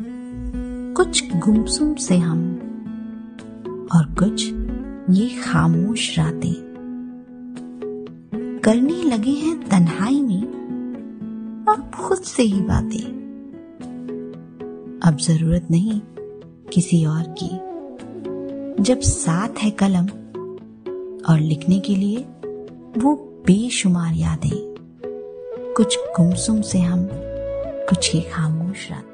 कुछ गुमसुम से हम और कुछ ये खामोश रातें। करने लगे हैं तन्हाई में अब खुद से ही बातें। अब ज़रूरत नहीं किसी और की। जब साथ है कलम और लिखने के लिए वो बेशुमार यादें। कुछ गुमसुम से हम, कुछ ही खामोश रातें।